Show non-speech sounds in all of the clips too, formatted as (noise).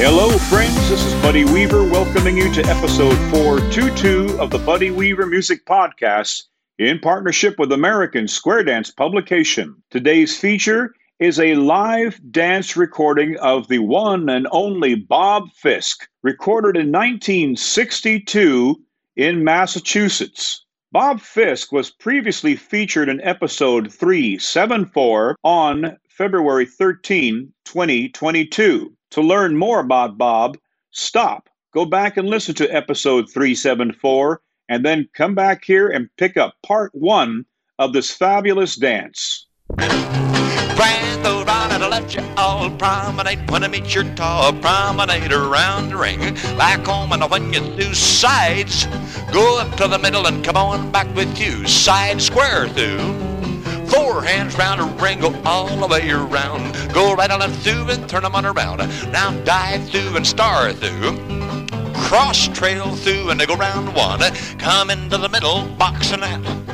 Hello, friends. This is Buddy Weaver welcoming you to episode 422 of the Buddy Weaver Music Podcast in partnership with American Square Dance Publication. Today's feature is a live dance recording of the one and only Bob Fisk, recorded in 1962 in Massachusetts. Bob Fisk was previously featured in episode 374 on February 13, 2022. To learn more about Bob, stop, go back and listen to episode 374, and then come back here and pick up part one of this fabulous dance. Grand I left you all promenade when I meet your tall promenade around the ring. Back home and when you do sides, go up to the middle and come on back with you. Side square through. Four hands round a ring, go all the way around. Go right on through and turn them on around. Now dive through and star through. Cross trail through and they go round one. Come into the middle, box and that.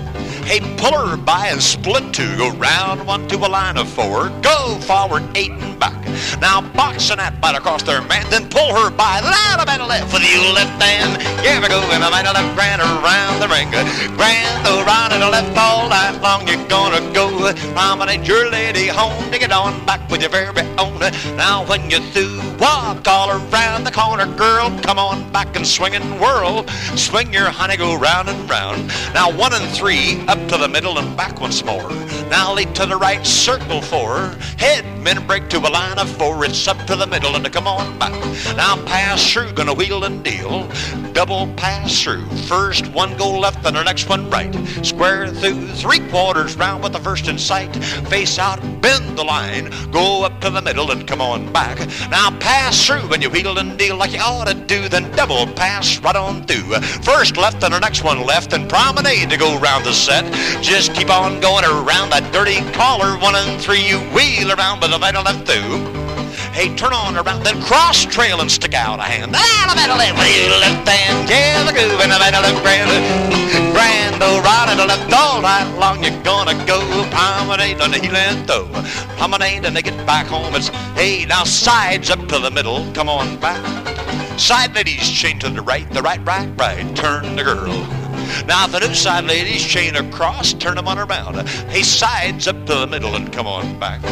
Hey, pull her by and split two. Go round one to a line of four. Go forward eight and back. Now boxing that bite across their man. Then pull her by line about a left with you left hand. Here we go in the middle left grand around the ring. Grand around and a left all night long. You're gonna go promenade your lady home to get on back with your very own. Now when you through, walk all around the corner, girl. Come on back and swing and whirl. Swing your honey, go round and round. Now one and three up to the middle and back once more. Now lead to the right, circle four. Head, men break to a line of four. It's up to the middle and come on back. Now pass through, gonna wheel and deal. Double pass through. First one go left and the next one right. Square through three quarters round with the first in sight. Face out, bend the line. Go up to the middle and come on back. Now pass through when you wheel and deal like you ought to do. Then double pass right on through. First left and the next one left and promenade to go round the set. Just keep on going around that dirty collar. One and three, you wheel around with the middle left through. Hey, turn on around, then cross trail and stick out a hand. Ah, the middle left, your left hand. Yeah, the groove in the middle left grand. Grand, oh, right and the left all night long. You're gonna go promenade on the heel and toe. Promenade and they get back home. It's, hey, now sides up to the middle. Come on back. Side ladies chain to the right, the right, right, right. Turn the girl. Now the new side ladies chain across, turn them on around. Hey, sides up to the middle and come on back.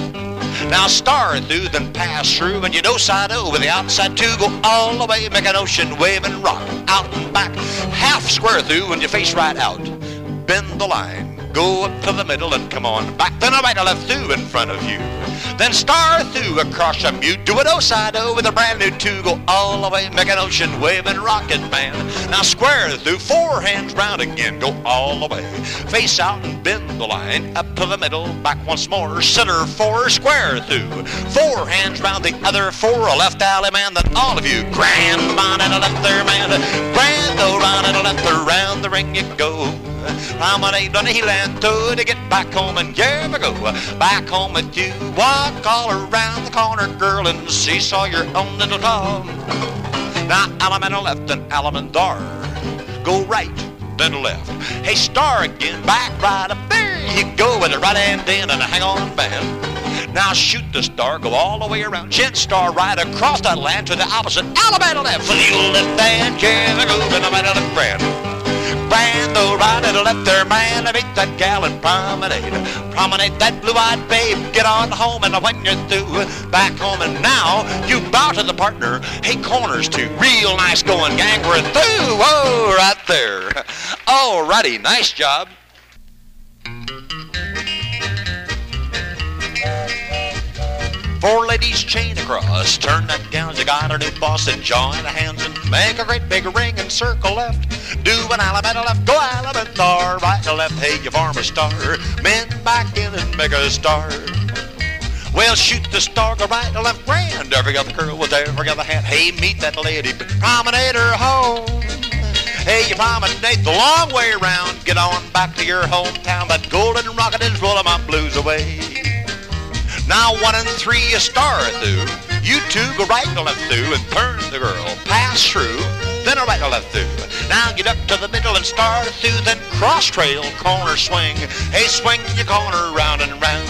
Now star through, then pass through, and you know side over the outside two. Go all the way, make an ocean wave and rock out and back. Half square through, and you face right out. Bend the line. Go up to the middle and come on back. Then a right or left through in front of you. Then star through across a mute. Do it O side O with a brand new two. Go all the way, make an ocean wave and rocket man. Now square through, four hands round again. Go all the way. Face out and bend the line. Up to the middle, back once more. Center four, square through. Four hands round the other four. A left allemande, then all of you. Grand on and a left there man. Grand oh, around and a left around the ring you go. On the heel and to get back home and here we go. Back home with you, walk all around the corner, girl, and see saw your own little tom. Now allemande left and allemande thar. Go right, then left. Hey, star again, back right up there. You go with the right hand in and a hang on band. Now shoot the star, go all the way around. Chin star right across that land to the opposite Alabama left. For the left hand, we go, in the middle of brand. Brand, the right and left there, man. Beat that gal and promenade. Promenade that blue-eyed babe. Get on home and when you're through, back home and now you bow to the partner. Hey, corners too. Real nice going, gang. We're through. Whoa, right there. Alrighty, nice job. Four ladies chain across, turn that gown, you got a new boss and join the hands and make a great big ring and circle left. Do an Alabama left, go Alabama, right to left, hey, you form a star. Men back in and make a star. Well, shoot the star, go right to left, grand. Every other girl with every other hand. Hey, meet that lady, promenade her home. Hey, you promenade the long way around. Get on back to your hometown. That golden rocket is rolling my blues away. Now one and three you star through. You two go right and left through and turn the girl. Pass through. then a right a left through. Now get up to the middle and start through, then cross trail, corner swing. Hey, swing your corner round and round.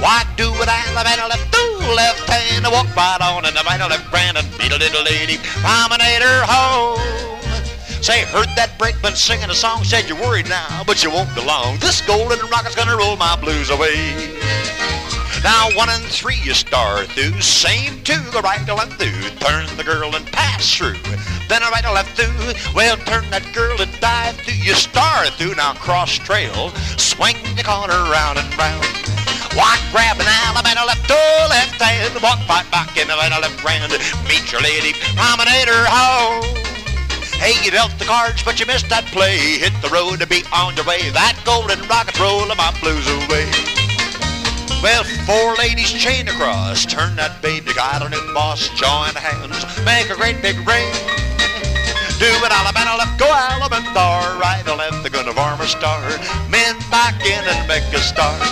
Why do it Alabama left through, left hand, and walk right on, and the right left grand, and beat a little lady, promenader home. Say, heard that brakeman singing a song, said you're worried now, but you won't be long. This golden rocket's gonna roll my blues away. Now one and three you start through, same two, the right to left through. Turn the girl and pass through, then a right to left through. Well, turn that girl and dive through. You start through, now cross trail, swing the corner round and round. Walk, grab an Alabama left to left hand, walk right back in the left grand. Meet your lady, promenader home. Hey, you dealt the cards, but you missed that play. Hit the road to be on your way. That golden rocket roll my blues away. Well, four ladies chained across. Turn that baby, got a new boss. Join hands, make a great big ring. Do it Alabama left, go Alabama right or left. They're gonna form a star. Men back in and make a start.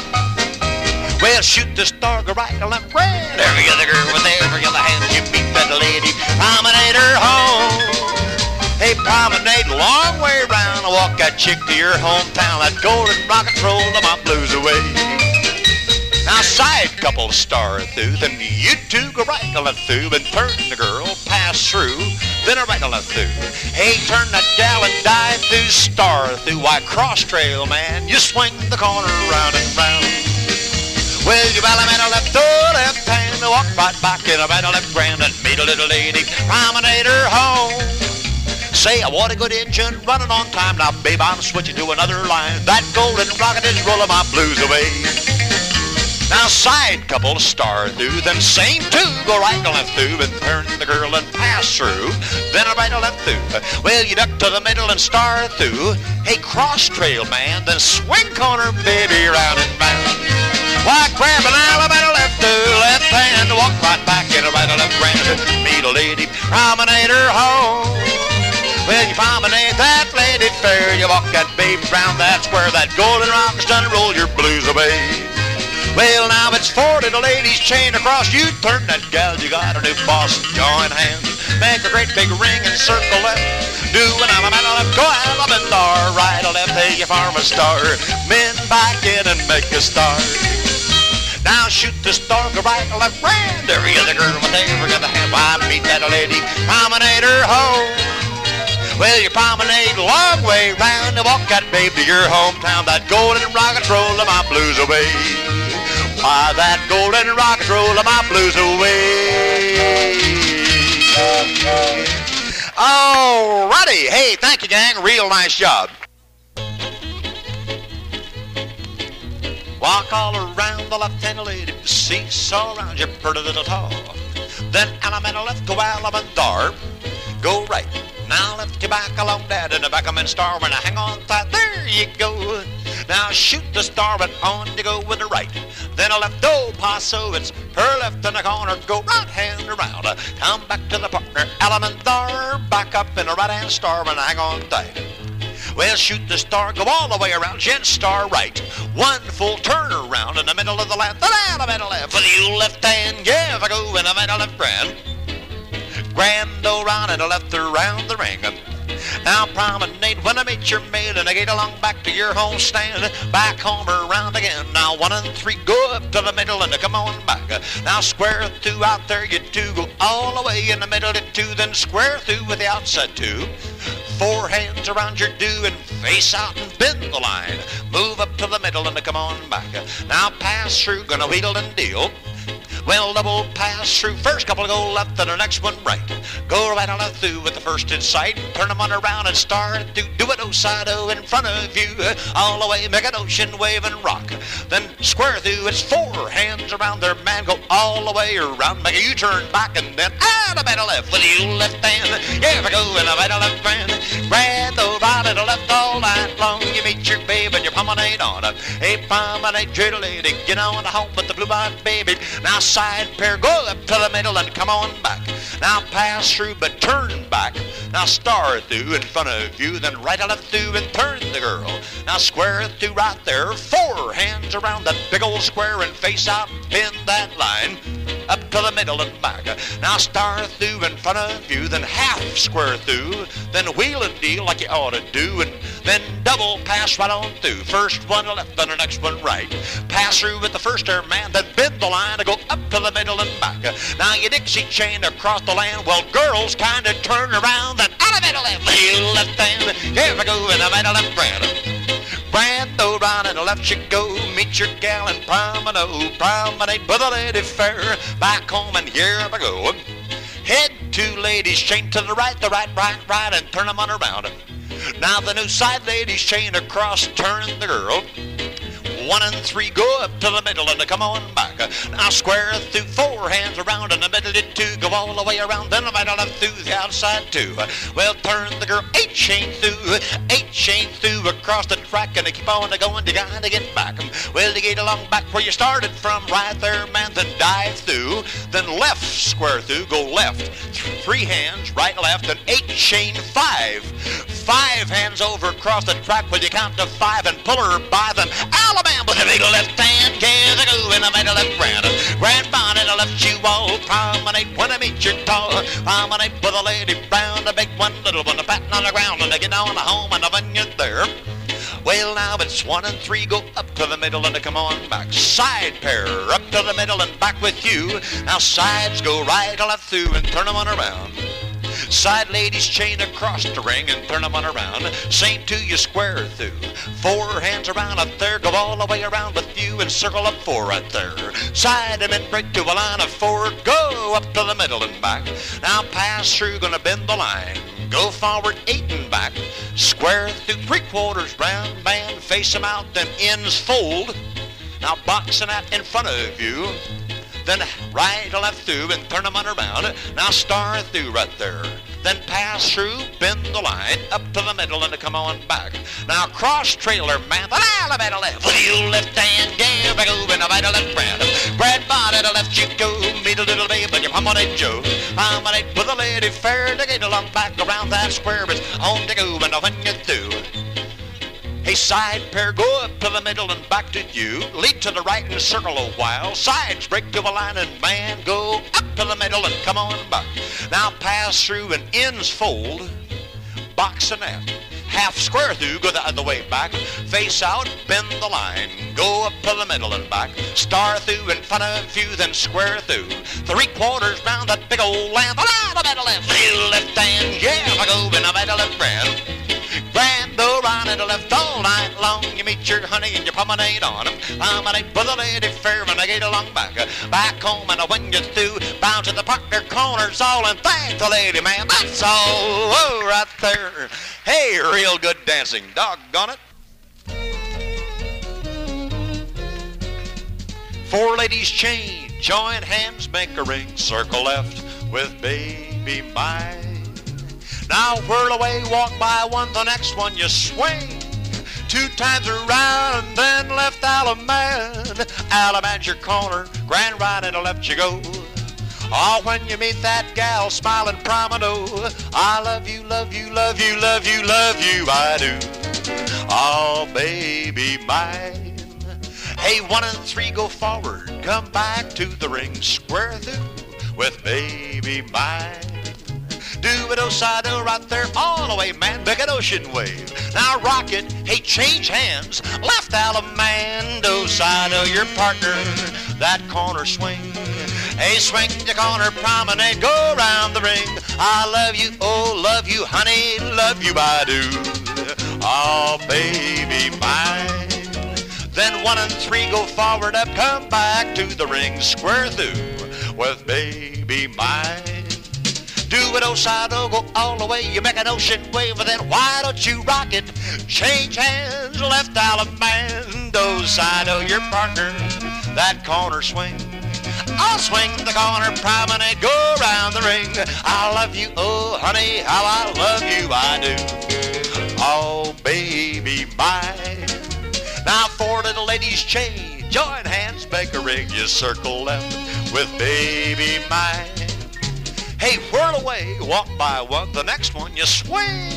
Well, shoot the star, go right or left, grand. Every other girl with every other hand, you meet that lady. Promenader home. Hey, promenade long way round. Walk that chick to your hometown. That golden rocket roll my blues away. Now side couple star through, then you two go right to left through, and turn the girl, pass through, then a right to left through. Hey, turn that gal and dive through, star through, why cross trail man, you swing the corner round and round. Well, you man a left to left hand, walk right back in a right to left grand, and meet a little lady, promenade her home. Say, I want a good engine running on time. Now, babe, I'm switching to another line. That golden rocket is rolling my blues away. Now, side couple star through, then same two go right to left through, and turn the girl and pass through, then right to left through. Well, you duck to the middle and star through. Hey, cross trail man, then swing corner, baby, round and round. Why, grab an Alabama left to left hand, walk right back in a right left grand, meet a lady, promenader home. Well, you promenade that lady fair. You walk that babe round that square. That golden rock's done roll your blues away. Well, now it's 40 the ladies chained across. You turn that gal, you got a new boss. Join hands, make a great big ring and circle left. Do an Alabama left, go Alabama right or left. Hey, you farm a star. Men back in and make a start. Now shoot the star, go right or left, brand. Every other girl with every other hand. Why meet that lady, promenader home. Well, you promenade a long way round and walk that babe to your hometown. That golden rocket roll of my blues away. Why, that golden rocket roll of my blues away. Alrighty. Hey, thank you, gang. Real nice job. Walk all around the left-hand lady, seesaw around your pretty little toe. Then Alabama left, go Alabama Go right. Now lift your back along that and the back of star when I hang on tight. There you go. Now shoot the star but on you go with the right. Then a left oh, do paso. It's her left in the corner. Go right hand around. Come back to the partner. Allemande thar. Back up in the right hand star when I hang on tight. Well, shoot the star, go all the way around, gent star right. One full turn around in the middle of the left, the down the middle left. For you left hand, yeah, if I go in the middle left grand. Grand old round and a left around the ring. Now promenade when I meet your maid and I get along back to your home stand. Back home around again. Now one and three go up to the middle and come on back. Now square through out there you two go all the way in the middle to two, then square through with the outside two. Four hands around your do and face out and bend the line. Move up to the middle and come on back. Now pass through, gonna wheel and deal. Well, double pass through. First couple go left and the next one right. Go right on left through with the first in sight. Turn them on around and start to do it side o in front of you. All the way, make an ocean wave and rock. Then square through. It's four hands around their man. Go all the way around. Make a U-turn back and then out of the left with you left hand. Yeah, if I go in a right left man. Grab the right and the left all night long. You meet your babe and your promenade on. Hey, promenade, dreidel lady. Get on the home with the blue-eyed baby. Now side pair, go up to the middle and come on back. Now pass through, but turn back. Now star through in front of you, then right or left through and turn the girl. Now square through right there, four hands around that big old square and face out, pin that line. up to the middle and back. Now star through in front of you, then half square through, then wheel and deal like you ought to do, and then double pass right on through. First one left, then the next one right. Pass through with the first air man, then bend the line to go up to the middle and back. Now you Dixie chain across the land, well girls kinda turn around, then out of middle left, left hand, here we go in the middle and. Brand though round and left you go, meet your gal and promenade, promenade with a lady fair, back home and here we go. Head two ladies chain to the right, the right, right, right, and turn them on around. Now the new side ladies chain across, turn the girl. One and three go up to the middle and come on back. Now square through four hands around in the middle it two go all the way around then the middle and through the outside two. Well turn the girl eight chain through, eight chain through across the track and they keep on going to gotta get back. Well to get along back where you started from right there man then dive through, then left square through, go left. Three hands, right, left, and eight chain five. Five hands over across the track when you count to five and pull her by them. Alabama with a big left hand, go in the middle of grand. Grand I left you all promenade when I meet your tall. Promenade with a lady brown, a big one, little one, a patting on the ground, and I get on the home and when you're there. Well, now it's one and three, go up to the middle and come on back. Side pair, up to the middle and back with you. Now sides go right or left through and turn them on around. Side ladies chain across the ring and turn them on around. Same two you square through. Four hands around up there, go all the way around with you and circle up four right there. Side them and break to a line of four, go up to the middle and back. Now pass through, gonna bend the line. Go forward eight and back. Square through three quarters round, band, face them out, then ends fold. Now boxing that in front of you then right or left through and turn them on around. Now star through right there. Then pass through, bend the line, up to the middle and come on back. Now cross trailer man, the elevator left. Wheel left hand, give a go in the middle left brand. Bread bonnet to left you go, a little babe, but your promenade Joe. Promenade with a lady fair to get along back around that square. but on side pair, go up to the middle and back to you. Lead to the right and circle a while. Sides break to a line and man, go up to the middle and come on back. Now pass through and ends fold. Box and out. Half square through, go the other way back. Face out, bend the line. Go up to the middle and back. Star through in front of you, then square through. Three quarters round that big old lamp. Ah, the middle left, left hand. Yeah, I go in the middle left brand. Though right and left all night long. You meet your honey and you promenade on 'em. Promenade with a lady fair and I get along back. Back home and when you're through, bound to the park, partner corners all and thank the lady man. That's all oh, right there. Hey, real good dancing. Doggone it. Four ladies chain, join hands, make a ring, circle left with baby mine. Now whirl away, walk by one, the next one you swing. Two times around, then left Allemande. Allemande's your corner, grand right and left you go. Oh, when you meet that gal smiling promenade, I love you, love you, love you, love you, love you, I do. Oh, baby mine. Hey, one and three go forward, come back to the ring, square through with baby mine. Do it, side, oh, right there, all the way, man, make an ocean wave. Now rock it, hey, change hands, left Alamando, side of your partner, that corner swing. Hey, swing the corner promenade, go round the ring. I love you, oh, love you, honey, love you, I do. Oh, baby mine. Then one and three go forward up, come back to the ring, square through with baby mine. Do it, oh, side, oh, go all the way. You make an ocean wave, and then why don't you rock it? Change hands, left Alamando, side, oh, your partner, that corner swing. I'll swing the corner promenade, go around the ring. I love you, oh, honey, how I love you, I do. Oh, baby, mine. Now four little ladies change, join hands, make a ring, you circle left with baby mine. Hey, whirl away, walk by one, the next one you swing.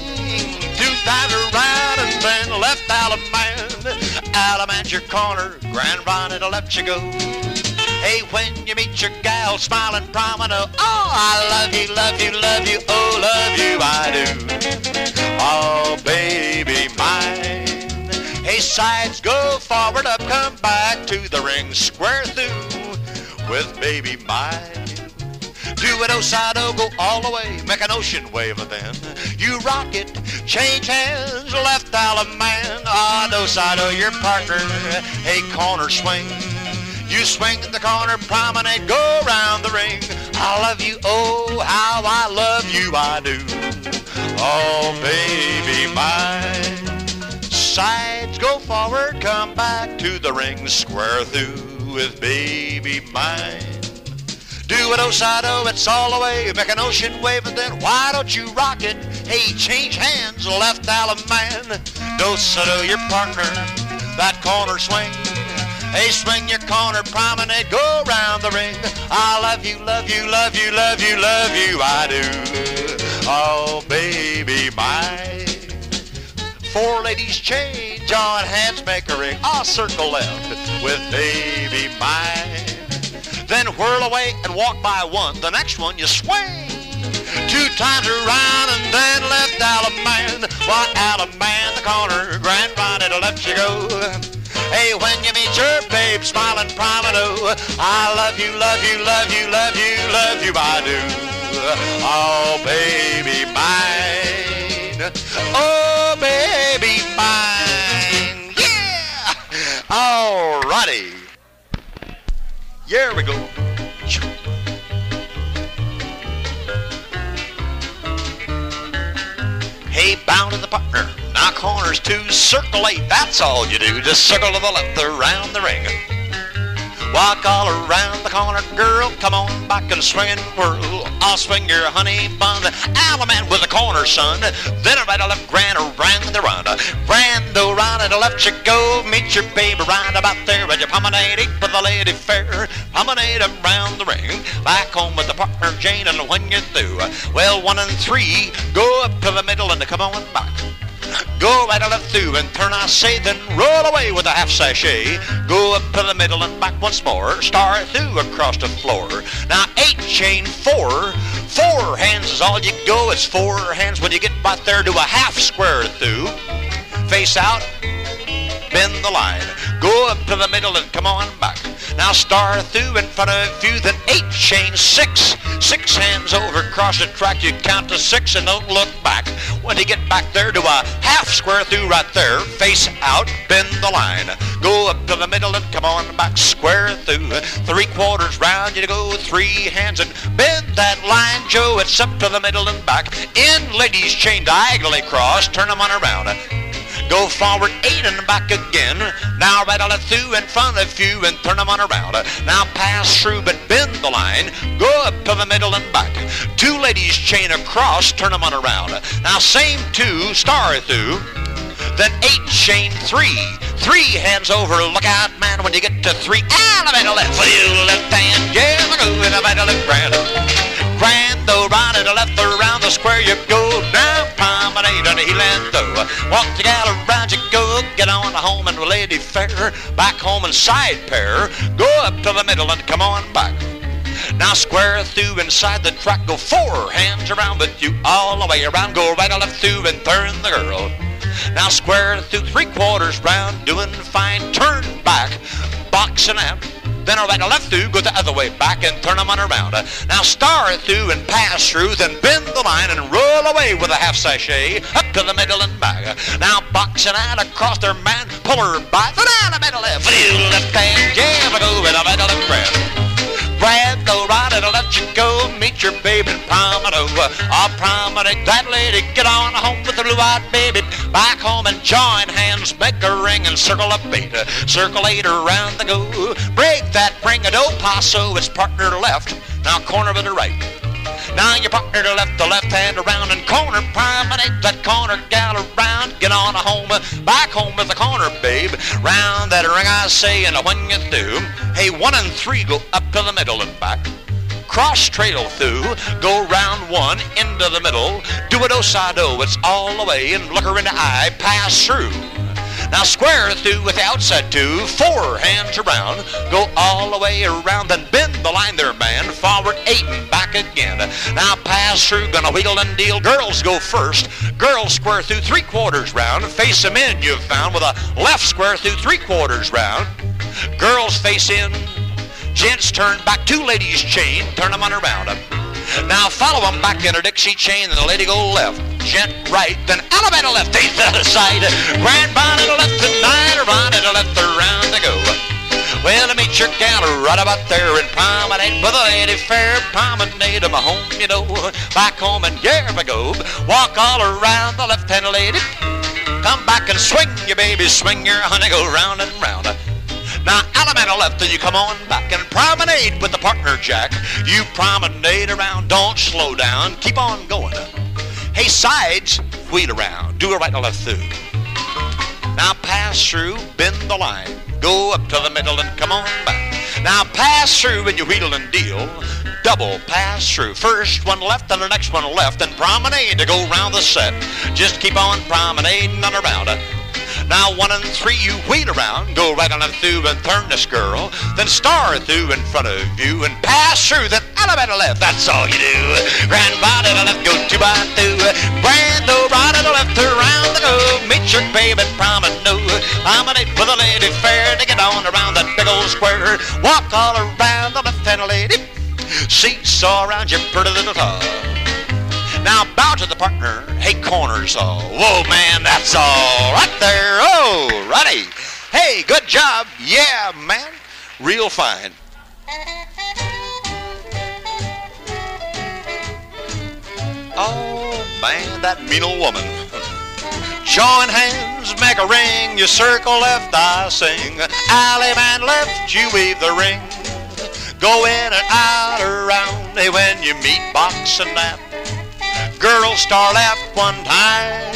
Two times around and then left Allemande. Allemande's your corner, Grand Rhine and left you go. Hey, when you meet your gal smiling promenade, oh, I love you, love you, love you, oh, love you, I do. Oh, baby mine. Hey, sides go forward, up, come back to the ring, square through with baby mine. Do it, side, oh, go all the way, make an ocean wave of then. You rock it, change hands, left man. Ah, oh, side, oh, your partner, hey, corner swing. You swing in the corner, promenade, go round the ring. I love you, oh, how I love you, I do. Oh, baby mine. Sides go forward, come back to the ring, square through with baby mine. Do it, side, oh, it's all the way. Make an ocean wave, and then why don't you rock it? Hey, change hands, left Allen man. Dosado, your partner, that corner swing. Hey, swing your corner promenade, go round the ring. I love you, love you, love you, love you, love you, I do. Oh, baby, mine. Four ladies change on hands, make a ring. I'll circle left with baby mine. Then whirl away and walk by one. The next one you swing. Two times around and then left Allemande. Why Allemande, the corner, grand right, it'll let you go. Hey, when you meet your babe, smiling promenade, I love you, love you, love you, love you, love you, I do. Oh, baby mine. Partner. Now corners circle eight, that's all you do. Just circle to the left around the ring. Walk all around the corner, girl. Come on back and swing and whirl. I'll swing your honey bun. Allemande with the corner, son. Then a right, a left, grand around the run. Grand around and a left you go. Meet your baby right about there. And you promenade with the lady fair. Promenade around the ring. Back home with the partner Jane. And when you're through, well, one and three, go up to the middle and come on back. Go right on through and turn, I say, then roll away with a half sashay. Go up to the middle and back once more. Start through across the floor. Now eight chain four. Four hands is all you go. It's four hands when you get right there to a half square through. Face out, bend the line. Go up to the middle and come on back. Now star through in front of you, then eight chain six. Six hands over across the track. You count to six and don't look back. When you get back there to a half square through right there, face out, bend the line. Go up to the middle and come on back, square through. Three quarters round, you go three hands and bend that line, Joe. It's up to the middle and back. In ladies chain diagonally cross, turn them on around. Go forward eight and back again. Now right on through in front of you and turn them on around. Now pass through but bend the line. Go up to the middle and back. Two ladies chain across, turn them on around. Now same two, star through. Then eight chain three. Three hands over. Look out, man, when you get to three. And the middle left. Left hand. Yeah, go in the middle left grand. Grand, though, right and left around the square you go. Now promenade and heel and though. Walk the gal around you go. Get on home and lady fair. Back home and side pair. Go up to the middle and come on back. Now square through inside the track. Go four hands around with you all the way around. Go right and left through and turn the girl. Now square through three quarters round. Doing fine. Turn back. Boxing out then a right, a left through, go the other way back and turn them on around. Uh, now star through and pass through, then bend the line and roll away with a half sashay up to the middle and back. Uh, now boxing out across their man, pull her by the down uh, the middle left, left hand, jam, go with a middle and grab. Brad, go right and let you go. Meet your baby promenade. Ah, I'll promenade that lady. Get on home with the blue-eyed baby. Back home and join hands. Make a ring and circle eight. Circle eight around the go. Break that ring a do oh, paso. It's partner left. Now corner to the right. Now your partner to left, the left hand around and corner promenade that corner gal around. Get on a home, back home is the corner, babe. Round that ring I say, and when you do, hey, one and three go up to the middle and back. Cross trail through, go round one, into the middle. Do it o side o, it's all the way, and look her in the eye, pass through. Now square through with the outside two, four hands around, go all the way around, then bend the line there, man. Forward eight and back again. Now pass through, gonna wheel and deal. Girls go first. Girls square through three quarters round. Face them in, you've found, with a left square through three quarters round. Girls face in. Gents turn back. Two ladies chain. Turn them on around. Now follow them back in a Dixie chain and the lady go left. Gent right, then elevator left, (laughs) the other side. Grand bonnet left tonight, right and left around to go. Well, I meet your gal right about there and promenade with a lady fair. Promenade of my home, you know. Back home and here we go. Walk all around the left-hand lady. Come back and swing your baby, swing your honey, go round and round. Now, Allemande left, and you come on back and promenade with the partner, Jack. You promenade around, don't slow down, keep on going. Hey, sides, wheel around, do a right and a left through. Now, pass through, bend the line, go up to the middle and come on back. Now, pass through and you wheel and deal. Double pass through. First one left and the next one left, and promenade to go round the set. Just keep on promenading on around. Now one and three you wheel around, go right on the through and turn this girl, then star through in front of you and pass through, then elevator left, that's all you do. Grand body to left, go two by two. Grand right to the left, around the go. Meet your baby, promenade. I'm an Promenade with a lady fair to get on around that big old square. Walk all around the left-hand lady. Seesaw around your pretty little top. Now bow to the partner. Hey, corners all. Whoa, man, that's all right there. Oh, righty. Hey, good job. Yeah, man. Real fine. Oh, man, that mean old woman. Join hands, make a ring. You circle left, I sing. Allemande left, you weave the ring. Go in and out around. Hey, when you meet box and that. Girl star left one time.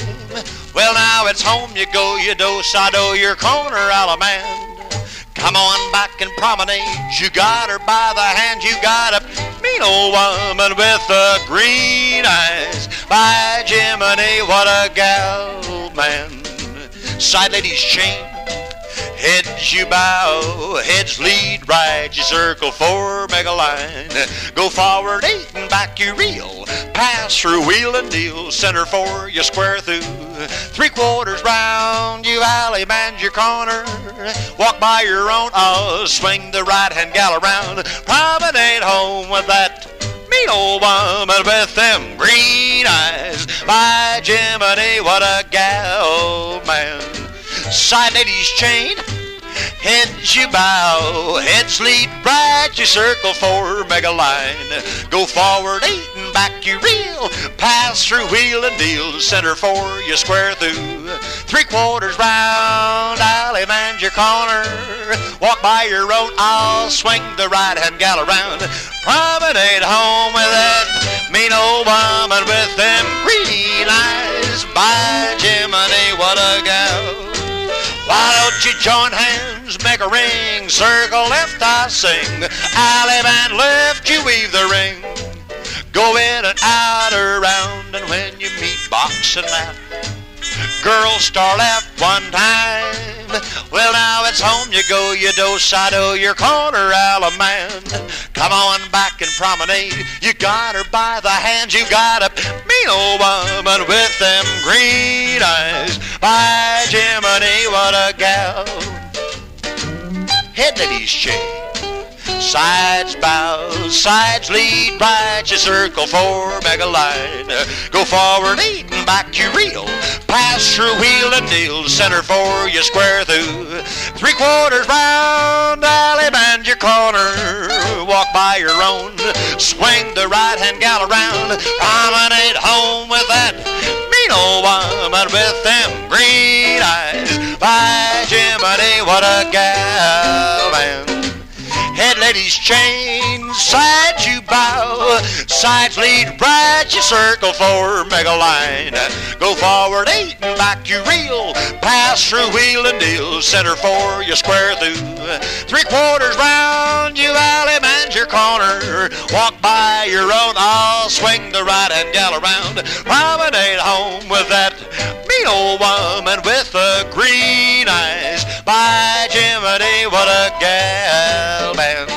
Well, now it's home you go, you do, I do your corner, Allemande. Come on back and promenade. You got her by the hand. You got a mean old woman with the green eyes. By Jiminy, what a gal, man. Side ladies chain Heads you bow, heads lead right, you circle four, make a line. Go forward eight and back you reel. Pass through wheel and deal, center four, you square through. Three quarters round, you allemande your corner. Walk by your own, oh, swing the right hand gal around. Promenade home with that mean old woman with them green eyes. By Jiminy, what a gal, man. Side ladies chain Heads you bow, heads lead right, you circle four, make a line. Go forward eight and back you reel. Pass through wheel and deal, center four, you square through. Three quarters round, allemande your corner. Walk by your road, I'll swing the right hand gal around. Promenade home with that mean old woman with them green eyes. By You join hands, make a ring, circle left I sing, alley and left you weave the ring. Go in and out around, and when you meet box and mat, girl star left one time. Well now it's home you go, you do sado your corner, man. Come on back and promenade. You got her by the hand, you got a mean old woman with them green eyes. By Jiminy, what a gal. Head lady's chain. Sides bow, sides lead right, you circle four, make a line. Go forward eight and back you reel. Pass through wheel and deal, center four, you square through. Three quarters round, alley band your corner. Walk by your own, swing the right hand gal around. Promenade home with that mean old woman with them green eyes. By Jiminy, what a gal, man head ladies chain, sides you bow, sides lead right, you circle four, make a line. Go forward eight and back you reel, pass through wheel and deal, center four, you square through. Three quarters round, you alley man's your corner, walk by your own, I'll swing the right and gal around, promenade home with that mean old woman with the green eyes. By Jiminy, what a gal band.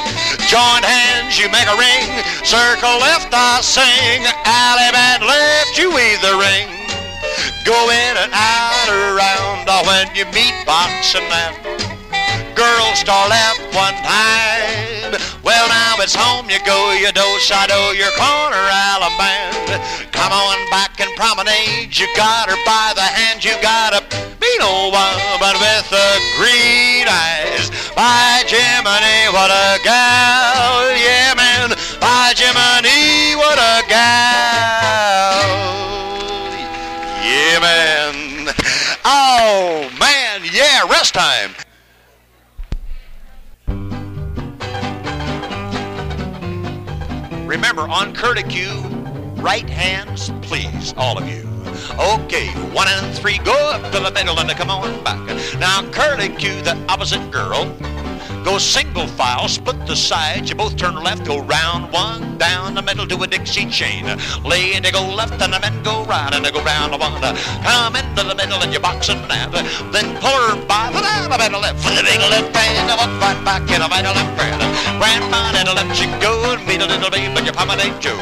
Join hands, you make a ring. Circle left, I sing. Alley band left, you the ring. Go in and out around when you meet box and Girls star left one time. Well, now it's home you go, you do shadow your corner Alabama. Come on back and promenade. You got her by the hand, you got a mean old woman with the green eyes. By Jiminy, what a gal, yeah, man. By Jiminy, what a gal. Yeah, man. Oh, man. Yeah, rest time. Remember, on curlicue, right hands, please, all of you. Okay, one and three, go up to the middle and come on back. Now, curlicue, the opposite girl. Go single file, split the sides. You both turn left, go round one, down the middle to a Dixie chain. Lay and go left, and the men go right, and they go round one. Come into the middle and you box and that. Then pull her by the down the middle left. The big left hand, walk right back in a vital left grand. Grandma and let you go and meet a little baby, but your promenade Joe.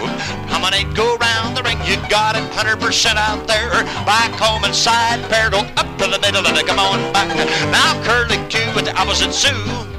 Promenade, go round the ring. You got it 100% out there. Back home and side go up to the middle of and come on back. Now curly Q with the opposite Sue.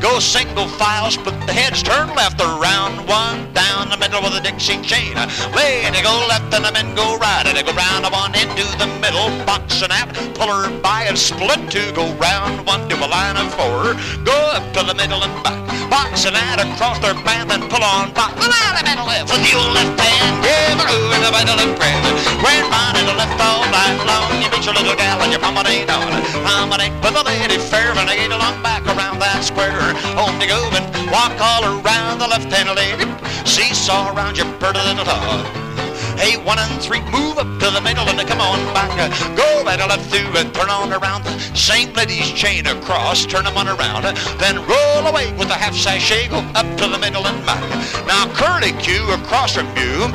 Go single files, split the heads, turn left around one, down the middle with a Dixie chain. Lay and go left and the men go right, and they go round one into the middle, box and out, pull her by and split two, go round one to a line of four, go up to the middle and back, box and out across their band, and pull on back, the line of middle left with old left hand, the groove in the middle and grand, grandma in the left all night long, you meet your little gal and you promenade on, promenade with a lady fair, and they get along back around that square home to go and walk all around the left-hand lady. Seesaw around your pretty little dog. Hey, one and three, move up to the middle and come on back. Go right left through and turn on around. Same lady's chain across, turn them on around. Then roll away with a half sashay, go up to the middle and back. Now curly Q across from you.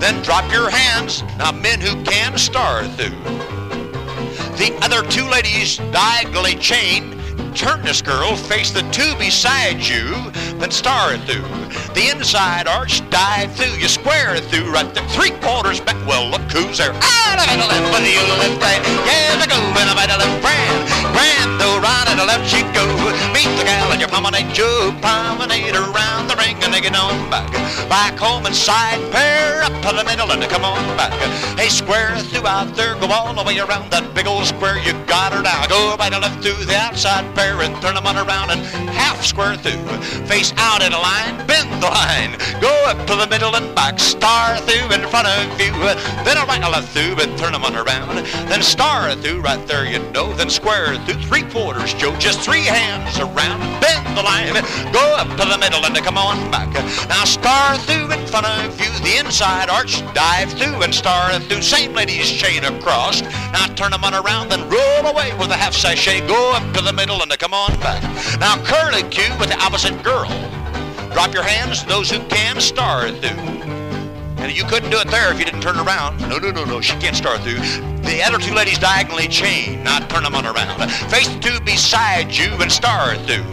Then drop your hands. Now men who can star through. The other two ladies diagonally chain turn this girl, face the two beside you, then star through. The inside arch, dive through, you square through, right there, three quarters back. Well, look who's there. Ah, the middle left, with the left right. Yeah, the go in the left, grand, grand, though right and the left she go. Meet the gal and your promenade, you promenade around get on back. Back home and side pair, up to the middle and come on back. Hey, square through out there, go all the way around that big old square, you got her now. Go right and left through the outside pair and turn them on around and half square through. Face out in a line, bend the line. Go up to the middle and back, star through in front of you. Then a right and left through, and turn them on around. Then star through right there, you know. Then square through three quarters, Joe. Just three hands around, bend the line. Go up to the middle and come on back. Now star through in front of you. The inside arch, dive through and star through. Same lady's chain across. Now turn them on around, then roll away with a half sashay. Go up to the middle and come on back. Now curly Q with the opposite girl. Drop your hands, those who can star through. And you couldn't do it there if you didn't turn around. No, no, no, no, she can't star through. The other two ladies diagonally chain, not turn them on around. Face the two beside you and star through.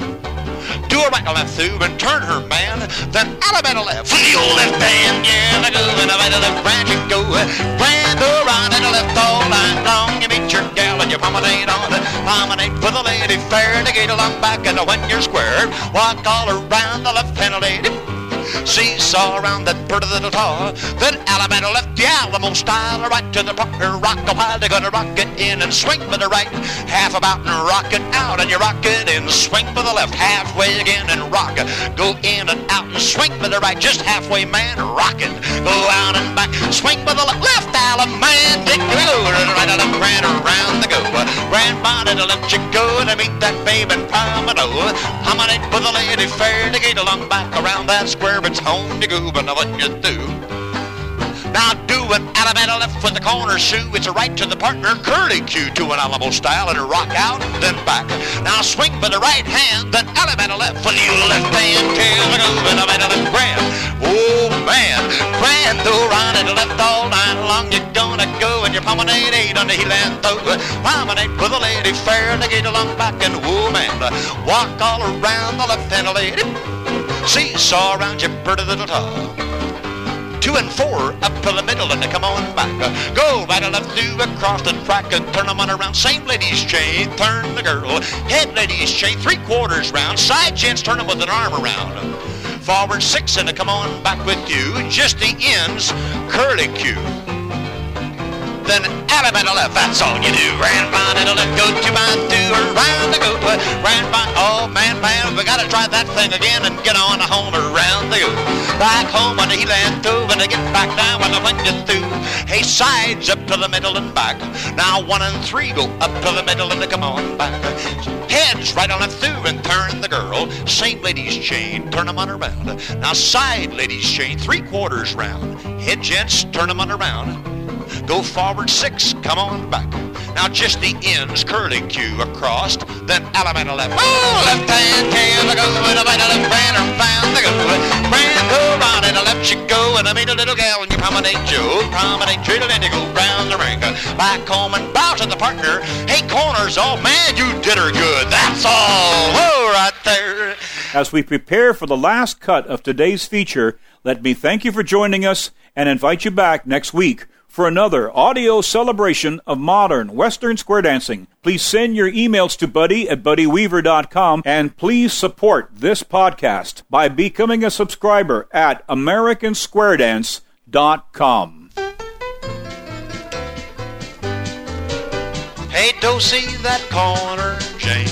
Do a right and left through and turn her, man. Then Alabama left. For the old left hand, yeah, the go and the right and left branch you go. Grand go right and the left all night long. You meet your gal and you promenade on. Promenade for the lady fair to get along back and when you're square. Walk all around the left hand lady. Seesaw around that bird pretty little tar. Then Alabama left the Alamo style right to the partner. Rock a while, they're gonna rock it in and swing with the right. Half about and rock it out, and you rock it in. Swing with the left, halfway again and rock it. Go in and out and swing with the right, just halfway, man. Rock it. Go out and back, swing with the left. Left Alabama, the go right out and grand around the go. Grandma to let you go to meet that babe and Pomado. Promenade with the lady fair to get along back around that square it's home to go, but now you do? Now do an Alabama left with the corner shoe. It's a right to the partner, curly Q to an Alamo style and a rock out, then back. Now swing for the right hand, then Alabama left with your left hand. Tail the go with a left grand. Oh man, grand though right and left all night long. You're gonna go and you promenade eight the heel and toe. Promenade with a lady fair to get along back and oh man, walk all around the left hand lady. Seesaw around your pretty little toe two and four up to the middle and come on back. Go right and left, do across the track and turn them on around. Same ladies chain, turn the girl. Head ladies chain, three quarters round. Side gents, turn them with an arm around. Forward six and come on back with you. Just the ends, curly cue then allemande left. That's all you do. Ran by and left, go to my do around the go. Ran by, oh man, man, we gotta try that thing again and get on home around the go. Back home on the heel and toe, and to get back down when I when you through. Hey, sides up to the middle and back. Now one and three go up to the middle and they come on back. Heads right on and through and turn the girl. Same ladies chain, turn them on around. Now side ladies chain, three quarters round. Head gents, turn them on around. Go forward six, come on back. Now just the ends, curlique across, then allemande left. Oh, left hand tail, go, and a right left ran found the go. Ran, go, round and left you go, and I meet a little gal, and you promenade Joe, promenade Triddle, and you go round the ring. Back home and bow to the partner. Hey, corners, oh man, you did her good. That's all. Right there. As we prepare for the last cut of today's feature, let me thank you for joining us and invite you back next week for another audio celebration of modern Western square dancing. Please send your emails to buddy at buddyweaver.com and please support this podcast by becoming a subscriber at americansquaredance.com. Hey, don't see that corner, James.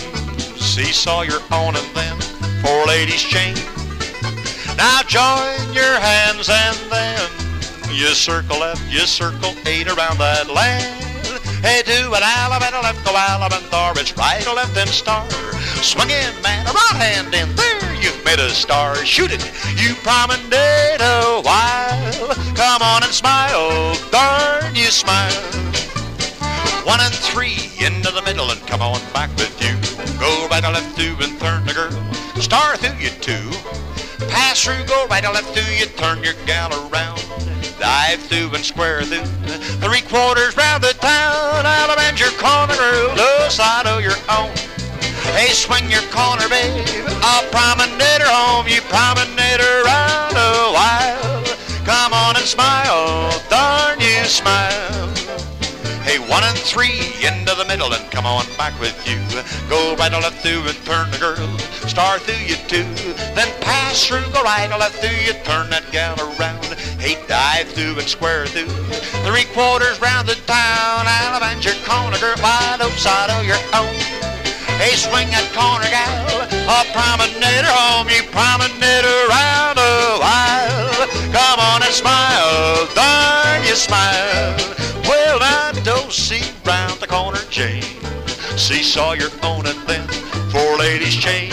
Seesaw you're on and then four ladies chain. Now join your hands and then you circle left, you circle eight around that land. Hey, do an allemande left, go allemande, it's right or left and star. Swing in, man, a right hand in there, you've made a star. Shoot it, you promenade a while. Come on and smile, darn you smile. One and three into the middle and come on back with you. Go right or left through and turn the girl. Star through you two. Pass through, go right or left through you, turn your gal around. Dive through and square through, three quarters round the town. I'll your corner, girl, no side of your own. Hey, swing your corner, babe. I'll promenade her home. You promenade her round a while. Come on and smile, darn you smile. Hey, one and three into the middle and come on back with you. Go right or left through and turn the girl. Star through you two. Then pass through, go right or left through you. Turn that gal around. Hey, dive through and square through. Three quarters round the town. Allemande, your corner girl, wide outside of your own. Hey, swing that corner gal. A promenade home. You promenade around Seesaw your own and then four ladies chain.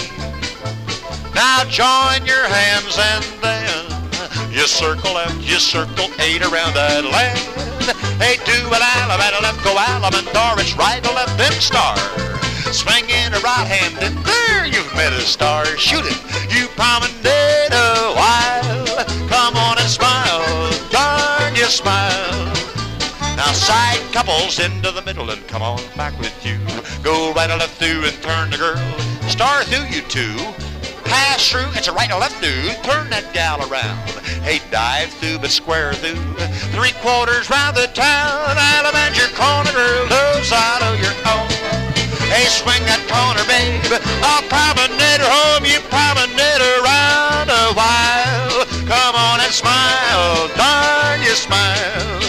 Now join your hands and then you circle left, you circle eight around that land. Hey, do an allemande left, go allemande, it's right or left, then star. Swing in a right hand, and there you've met a star. Shoot it, you promenade a while. Come on and smile, darn you smile. Now side couples into the middle and come on back with you. Go right or left through and turn the girl. Star through you two. Pass through, it's a right or left through. Turn that gal around. Hey, dive through but square through. Three quarters round the town. I'll allemande, your corner girl. No side of your own. Hey, swing that corner, babe. I'll promenade her home. You promenade around a while. Come on and smile. Darn you smile.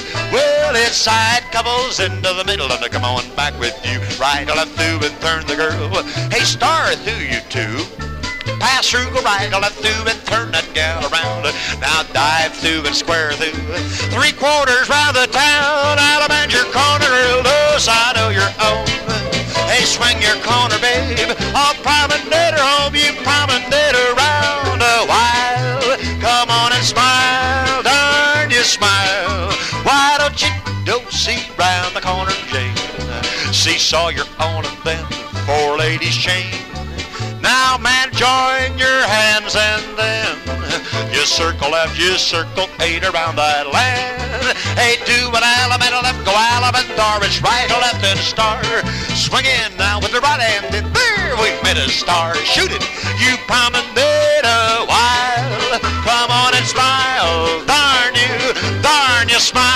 Side couples into the middle and they come on back with you. Right or left through and turn the girl. Hey, star through you two. Pass through, go right or left through and turn that gal around. Now dive through and square through. Three quarters round the town. Allemande, your corner, no side of your own. Hey, swing your corner, babe. I'll promenade her home. You seesaw, your own on a the four ladies chain. Now, man, join your hands and then you circle left, you circle eight around that land. Hey, do an allemande left, go allemande darvish, right or left and star. Swing in now with the right hand, and there we've made a star. Shoot it, you promenade a while. Come on and smile, darn you, darn you, smile.